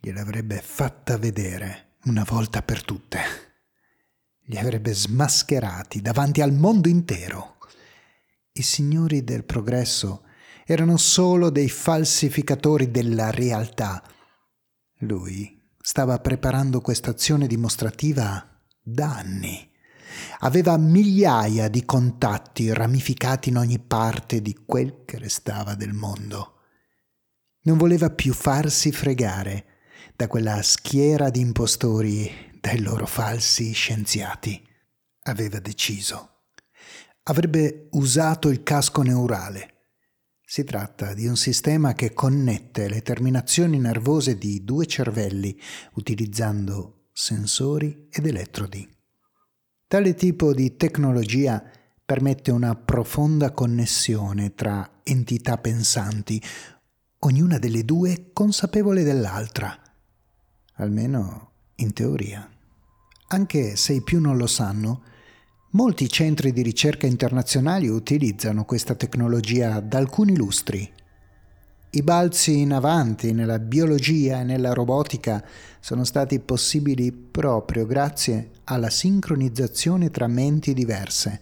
gliel'avrebbe fatta vedere una volta per tutte. Li avrebbe smascherati davanti al mondo intero. I signori del progresso erano solo dei falsificatori della realtà. Lui stava preparando questa azione dimostrativa da anni. Aveva migliaia di contatti ramificati in ogni parte di quel che restava del mondo. Non voleva più farsi fregare da quella schiera di impostori, dai loro falsi scienziati. Aveva deciso. Avrebbe usato il casco neurale. Si tratta di un sistema che connette le terminazioni nervose di due cervelli utilizzando sensori ed elettrodi. Tale tipo di tecnologia permette una profonda connessione tra entità pensanti, ognuna delle due consapevole dell'altra, almeno in teoria. Anche se i più non lo sanno, molti centri di ricerca internazionali utilizzano questa tecnologia da alcuni lustri i balzi in avanti nella biologia e nella robotica sono stati possibili proprio grazie alla sincronizzazione tra menti diverse.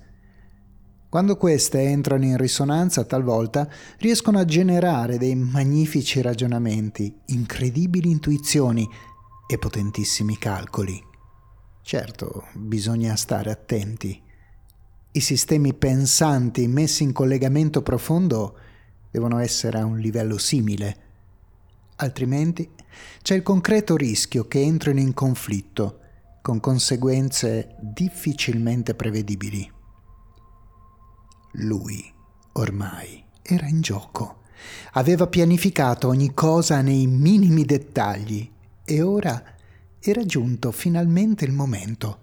Quando queste entrano in risonanza talvolta riescono a generare dei magnifici ragionamenti, incredibili intuizioni e potentissimi calcoli. Certo, bisogna stare attenti. I sistemi pensanti messi in collegamento profondo devono essere a un livello simile, altrimenti c'è il concreto rischio che entrino in conflitto con conseguenze difficilmente prevedibili. Lui, ormai, era in gioco. Aveva pianificato ogni cosa nei minimi dettagli e ora era giunto finalmente il momento.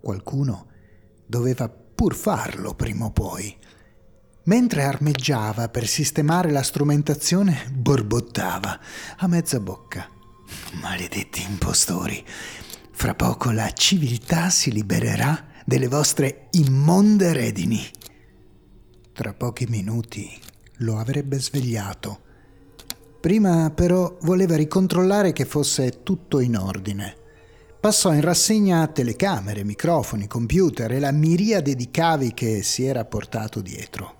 Qualcuno doveva pur farlo prima o poi. Mentre armeggiava per sistemare la strumentazione, borbottava a mezza bocca. Maledetti impostori. Fra poco la civiltà si libererà delle vostre immonde redini. Tra pochi minuti lo avrebbe svegliato. Prima però voleva ricontrollare che fosse tutto in ordine. Passò in rassegna telecamere, microfoni, computer e la miriade di cavi che si era portato dietro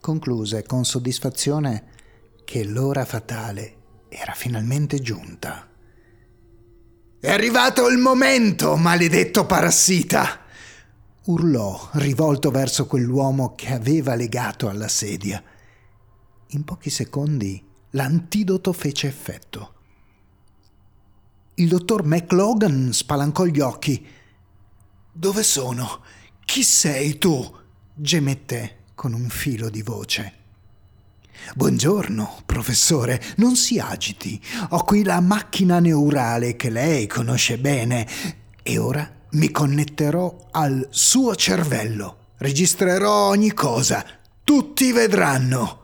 concluse con soddisfazione che l'ora fatale era finalmente giunta. È arrivato il momento, maledetto parassita! urlò, rivolto verso quell'uomo che aveva legato alla sedia. In pochi secondi l'antidoto fece effetto. Il dottor McLogan spalancò gli occhi. Dove sono? Chi sei tu? gemette con un filo di voce. Buongiorno, professore, non si agiti. Ho qui la macchina neurale che lei conosce bene e ora mi connetterò al suo cervello. Registrerò ogni cosa. Tutti vedranno.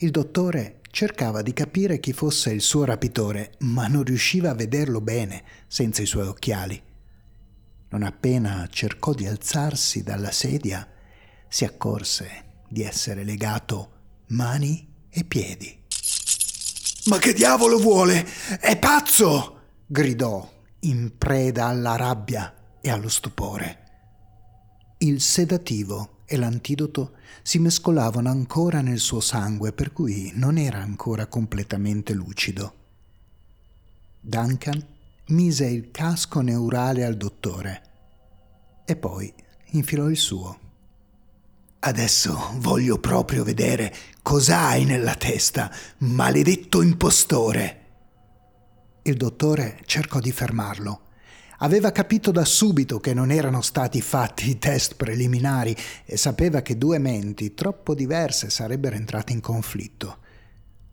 Il dottore cercava di capire chi fosse il suo rapitore, ma non riusciva a vederlo bene senza i suoi occhiali. Non appena cercò di alzarsi dalla sedia, si accorse di essere legato mani e piedi. Ma che diavolo vuole? È pazzo! gridò, in preda alla rabbia e allo stupore. Il sedativo e l'antidoto si mescolavano ancora nel suo sangue, per cui non era ancora completamente lucido. Duncan mise il casco neurale al dottore e poi infilò il suo. Adesso voglio proprio vedere cosa hai nella testa, maledetto impostore. Il dottore cercò di fermarlo. Aveva capito da subito che non erano stati fatti i test preliminari e sapeva che due menti troppo diverse sarebbero entrate in conflitto.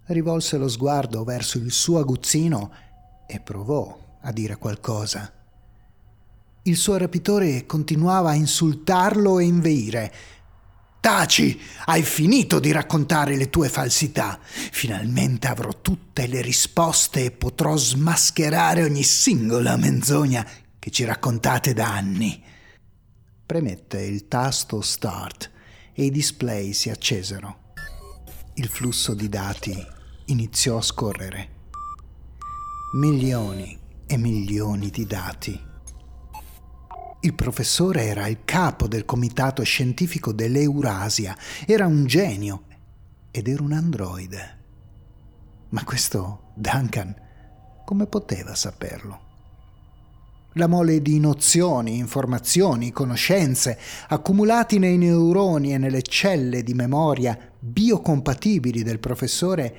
Rivolse lo sguardo verso il suo aguzzino e provò a dire qualcosa. Il suo rapitore continuava a insultarlo e inveire Taci, hai finito di raccontare le tue falsità. Finalmente avrò tutte le risposte e potrò smascherare ogni singola menzogna che ci raccontate da anni. Premette il tasto Start e i display si accesero. Il flusso di dati iniziò a scorrere. milioni e milioni di dati. Il professore era il capo del comitato scientifico dell'Eurasia, era un genio ed era un androide. Ma questo Duncan come poteva saperlo? La mole di nozioni, informazioni, conoscenze accumulati nei neuroni e nelle celle di memoria biocompatibili del professore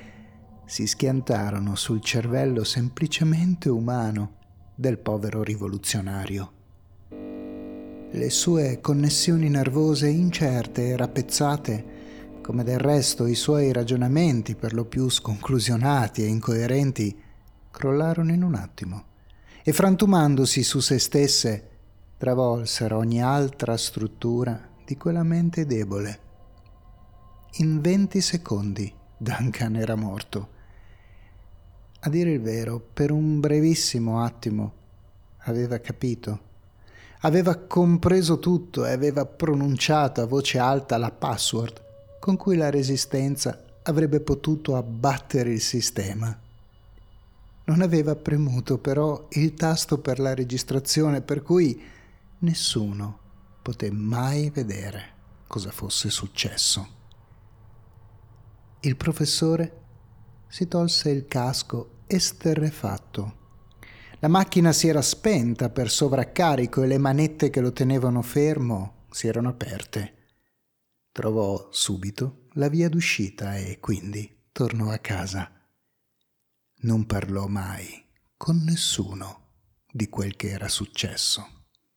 si schiantarono sul cervello semplicemente umano del povero rivoluzionario. Le sue connessioni nervose incerte e rappezzate, come del resto i suoi ragionamenti per lo più sconclusionati e incoerenti, crollarono in un attimo e frantumandosi su se stesse travolsero ogni altra struttura di quella mente debole. In venti secondi Duncan era morto a dire il vero, per un brevissimo attimo aveva capito. Aveva compreso tutto e aveva pronunciato a voce alta la password con cui la resistenza avrebbe potuto abbattere il sistema. Non aveva premuto però il tasto per la registrazione per cui nessuno poté mai vedere cosa fosse successo. Il professore si tolse il casco esterrefatto. La macchina si era spenta per sovraccarico e le manette che lo tenevano fermo si erano aperte. Trovò subito la via d'uscita e quindi tornò a casa. Non parlò mai con nessuno di quel che era successo.